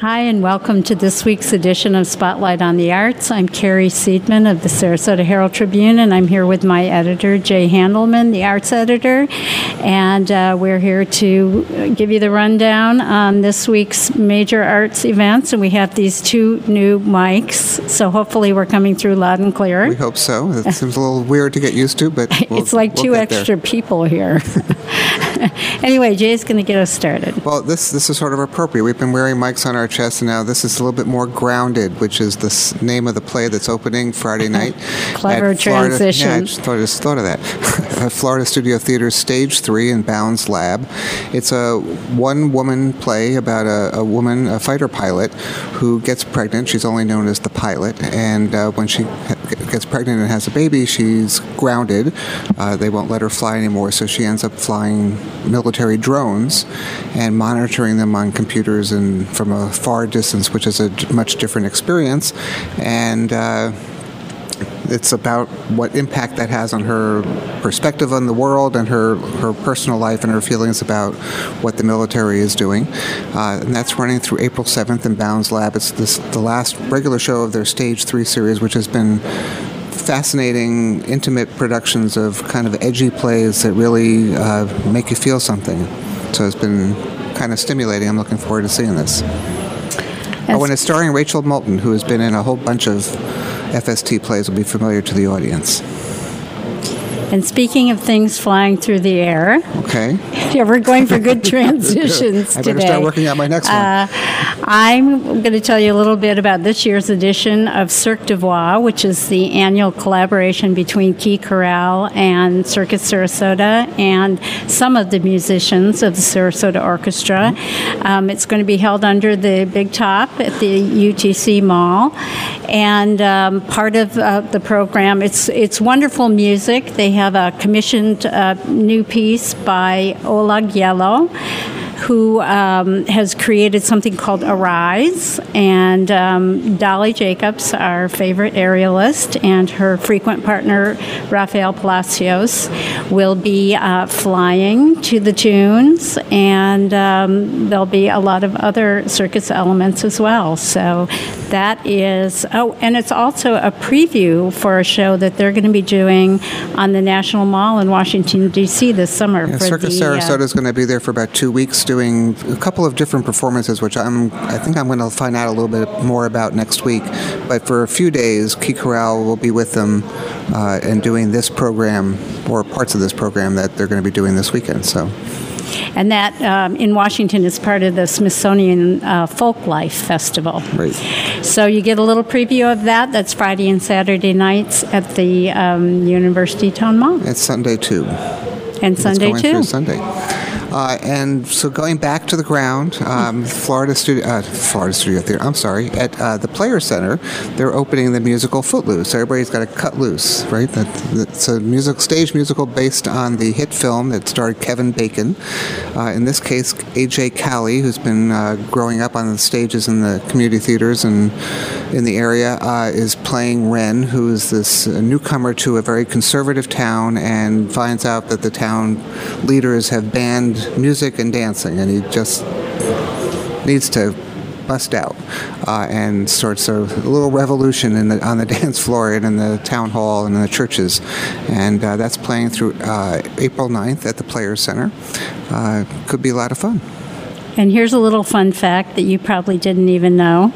Hi, and welcome to this week's edition of Spotlight on the Arts. I'm Carrie Seidman of the Sarasota Herald Tribune, and I'm here with my editor, Jay Handelman, the arts editor. And uh, we're here to give you the rundown on this week's major arts events. And we have these two new mics, so hopefully we're coming through loud and clear. We hope so. It seems a little weird to get used to, but we'll, it's like we'll two get there. extra people here. anyway, Jay's going to get us started. Well, this this is sort of appropriate. We've been wearing mics on our chest, and now this is a little bit more grounded, which is the name of the play that's opening Friday night. Clever at Florida- transition. Yeah, I just thought, just thought of that. at Florida Studio Theater, Stage Three in Bowne's Lab. It's a one-woman play about a, a woman, a fighter pilot, who gets pregnant. She's only known as the pilot, and uh, when she gets pregnant and has a baby, she's grounded. Uh, they won't let her fly anymore, so she ends up flying military drones and monitoring them on computers and from a far distance, which is a much different experience. And uh, it's about what impact that has on her perspective on the world and her, her personal life and her feelings about what the military is doing. Uh, and that's running through April 7th in Bowne's Lab. It's this, the last regular show of their Stage 3 series, which has been fascinating, intimate productions of kind of edgy plays that really uh, make you feel something. So it's been kind of stimulating. I'm looking forward to seeing this. Oh, and it's starring Rachel Moulton, who has been in a whole bunch of FST plays, will be familiar to the audience. And speaking of things flying through the air, Okay? yeah, we're going for good transitions I better today. start working out my next one. Uh, I'm going to tell you a little bit about this year's edition of Cirque de Voix, which is the annual collaboration between Key Chorale and Circus Sarasota and some of the musicians of the Sarasota Orchestra. Um, it's going to be held under the Big Top at the UTC Mall, and um, part of uh, the program it's it's wonderful music. They have a commissioned uh, new piece by Oleg Yellow who um, has created something called Arise. And um, Dolly Jacobs, our favorite aerialist, and her frequent partner, Rafael Palacios, will be uh, flying to the tunes. And um, there'll be a lot of other circus elements as well. So that is, oh, and it's also a preview for a show that they're going to be doing on the National Mall in Washington, D.C. this summer. Yeah, for Circus the, uh, Sarasota is going to be there for about two weeks, doing a couple of different performances, which I'm I think I'm going to find out a little bit more about next week. But for a few days, Key Chorale will be with them uh, and doing this program or parts of this program that they're going to be doing this weekend. So. And that um, in Washington is part of the Smithsonian uh, Folklife Festival. Right. So you get a little preview of that. That's Friday and Saturday nights at the um, University Town Mall. It's Sunday too. And Sunday going too. Sunday. Uh, and so going back to the ground, um, Florida Studio, uh, Florida Studio Theater. I'm sorry, at uh, the Player Center, they're opening the musical Footloose. Everybody's got to cut loose, right? That, that's a music stage musical based on the hit film that starred Kevin Bacon. Uh, in this case, AJ Calley, who's been uh, growing up on the stages in the community theaters and in the area, uh, is playing Ren, who is this newcomer to a very conservative town and finds out that the town leaders have banned music and dancing, and he just needs to bust out uh, and starts a, little revolution in the, on the dance floor and in the town hall and in the churches. And uh, that's playing through uh, April 9th at the Players Center. Uh, could be a lot of fun. And here's a little fun fact that you probably didn't even know.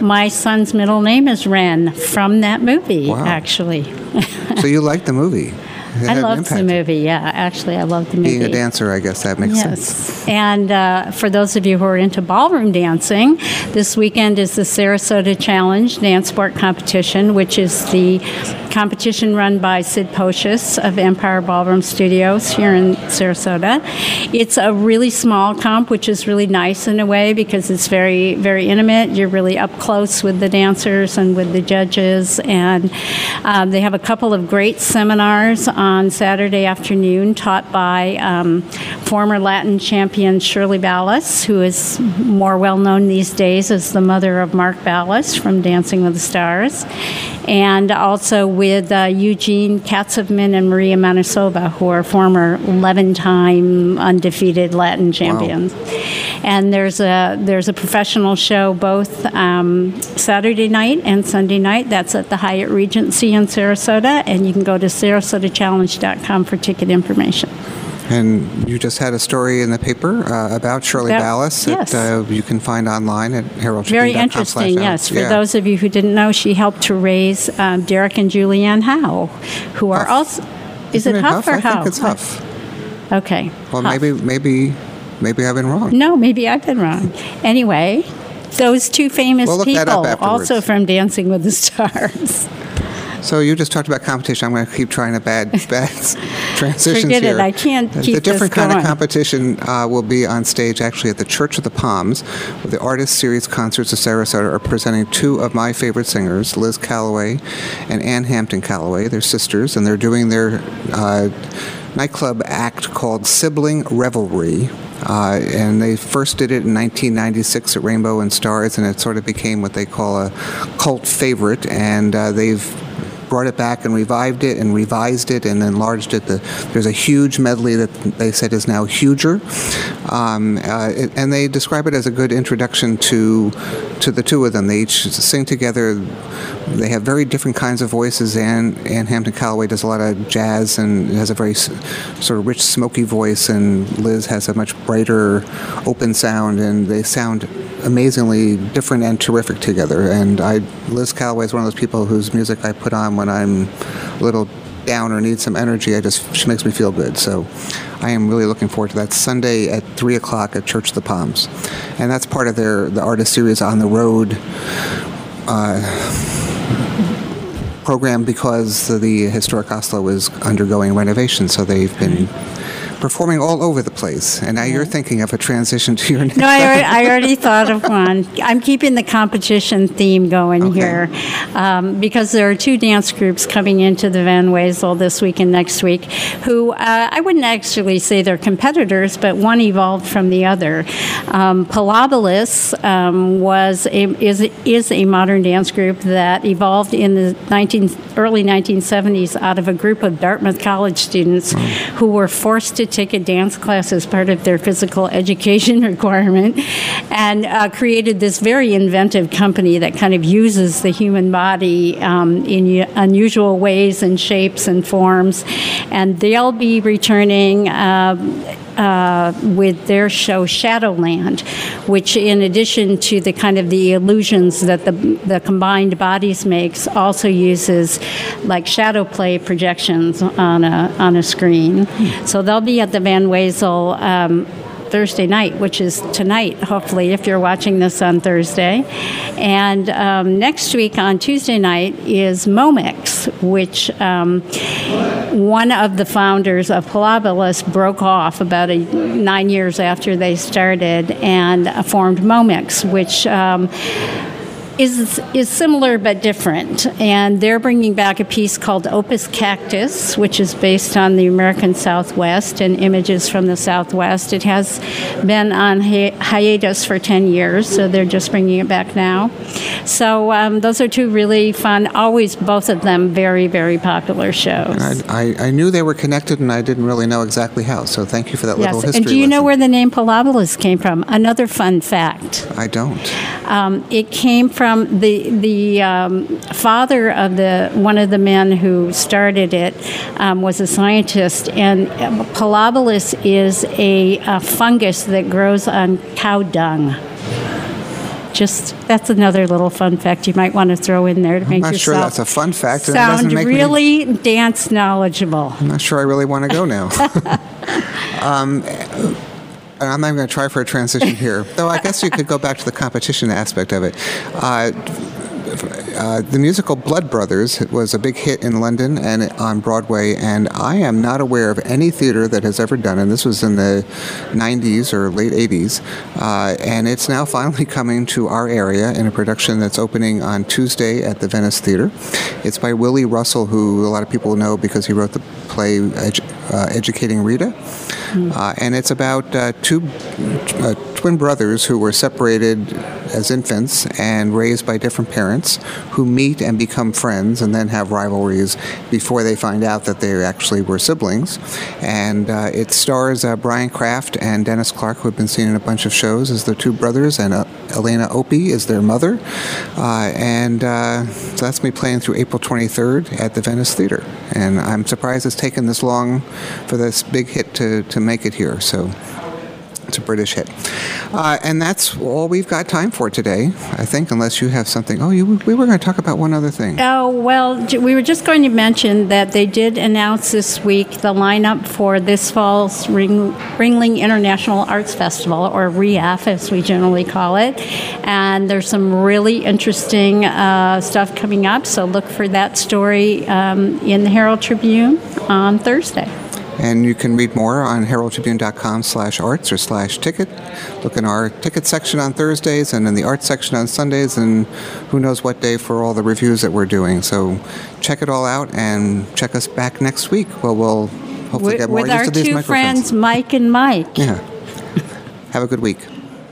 My son's middle name is Ren from that movie, Wow. actually. So you like the movie? I loved the movie, yeah. Actually, I loved the movie. Being a dancer, I guess that makes sense. Yes. And uh, for those of you who are into ballroom dancing, this weekend is the Sarasota Challenge Dance Sport Competition, which is the competition run by Sid Pocious of Empire Ballroom Studios here in Sarasota. It's a really small comp, which is really nice in a way because it's very, very intimate. You're really up close with the dancers and with the judges. And um, they have a couple of great seminars on Saturday afternoon taught by um, former Latin champion Shirley Ballas, who is more well known these days as the mother of Mark Ballas from Dancing with the Stars. And also with uh, Eugene Katzman and Maria Manusova, who are former 11-time undefeated Latin champions. And there's a there's a professional show both um, Saturday night and Sunday night. That's at the Hyatt Regency in Sarasota, and you can go to sarasotachallenge.com for ticket information. And you just had a story in the paper uh, about Shirley That- Ballas yes. that uh, you can find online at heraldtribune.com. Very interesting, yes. For Yeah. those of you who didn't know, she helped to raise um, Derek and Julianne Howe, who are Huff. also. Is Isn't it Huff or I Howe? think it's Huff. Okay. Well, Huff. maybe, maybe, maybe I've been wrong. No, maybe I've been wrong. Anyway, those two famous We'll look that up people, also from Dancing with the Stars. So you just talked about competition. I'm going to keep trying to bad, bad transitions Forget it. I can't The- keep The different kind going. of competition uh, will be on stage actually at the Church of the Palms, where the Artist Series Concerts of Sarasota are presenting two of my favorite singers, Liz Callaway and Ann Hampton Callaway. They're sisters, and they're doing their uh, nightclub act called Sibling Revelry. Uh, and they first did it in 1996 at Rainbow and Stars, and it sort of became what they call a cult favorite. And uh, they've brought it back and revived it and revised it and enlarged it. The, there's a huge medley that they said is now huger, um, uh, and they describe it as a good introduction to to the two of them. They each sing together. They have very different kinds of voices. Ann, Ann Hampton Callaway does a lot of jazz and has a very sort of rich, smoky voice, and Liz has a much brighter, open sound, and they sound amazingly different and terrific together. And I, Liz Callaway is one of those people whose music I put on when I'm a little down or need some energy. I just she makes me feel good. So I am really looking forward to that Sunday at three o'clock at Church of the Palms, and that's part of their the artist series on the road. Uh, program because the historic Asolo is undergoing renovation, so they've been performing all over the place. And now you're thinking of a transition to your next. No, I already, I already thought of one. I'm keeping the competition theme going Okay. here um, because there are two dance groups coming into the Van Wezel this week and next week who uh, I wouldn't actually say they're competitors, but one evolved from the other. Um, Pilobolus um, was a, is, is a modern dance group that evolved in the 19, early 1970s out of a group of Dartmouth College students who were forced to take a dance class as part of their physical education requirement and uh, created this very inventive company that kind of uses the human body um, in unusual ways and shapes and forms. And they'll be returning. um uh, with their show Shadowland, which, in addition to the kind of the illusions that the the combined bodies makes, also uses like shadow play projections on a on a screen. So they'll be at the Van Wezel. Um, Thursday night, which is tonight, hopefully, if you're watching this on Thursday. And um, next week on Tuesday night is Momix, which um, one of the founders of Pilobolus broke off about a, nine years after they started and uh, formed Momix, which um, is is similar but different. And they're bringing back a piece called Opus Cactus, which is based on the American Southwest and images from the Southwest. It has been on hi- hiatus for 10 years, so they're just bringing it back now. So um, those are two really fun, always both of them very, very popular shows. I, I, I knew they were connected, and I didn't really know exactly how. So thank you for that little Yes, history. and do you know where the name Pilobolus came from? Another fun fact. I don't. Um, it came from the the um, father of the one of the men who started it um, was a scientist, and Pilobolus is a, a fungus that grows on cow dung. Just that's another little fun fact you might want to throw in there to make I'm not sure that's a fun fact, and it doesn't sound make me- really dance knowledgeable. I'm not sure I really want to go now. um, I'm not even going to try for a transition here, though I guess you could go back to the competition aspect of it. Uh, uh, the musical Blood Brothers was a big hit in London and on Broadway, and I am not aware of any theater that has ever done, and this was in the 90s or late 80s, uh, and it's now finally coming to our area in a production that's opening on Tuesday at the Venice Theater. It's by Willy Russell, who a lot of people know because he wrote the play Edu- uh, Educating Rita, uh, and it's about uh, two uh, twin brothers who were separated as infants and raised by different parents who meet and become friends and then have rivalries before they find out that they actually were siblings. And uh, it stars uh, Brian Kraft and Dennis Clark, who have been seen in a bunch of shows as their two brothers, and uh, Elena Opie is their mother. Uh, and uh, so that's me playing through April 23rd at the Venice Theater. And I'm surprised it's taken this long for this big hit to, to make it here. So it's a British hit. Uh, and that's all we've got time for today, I think, unless you have something. Oh, you, we were going to talk about one other thing. Oh, well, we were just going to mention that they did announce this week the lineup for this fall's Ring, Ringling International Arts Festival, or RIAF as we generally call it. And there's some really interesting uh, stuff coming up, so look for that story um, in the Herald Tribune on Thursday. And you can read more on heraldtribune.com slash arts or slash ticket. Look in our ticket section on Thursdays and in the arts section on Sundays and who knows what day for all the reviews that we're doing. So check it all out and check us back next week where we'll hopefully With, get more with used our to these two friends, Mike and Mike. Yeah. Have a good week.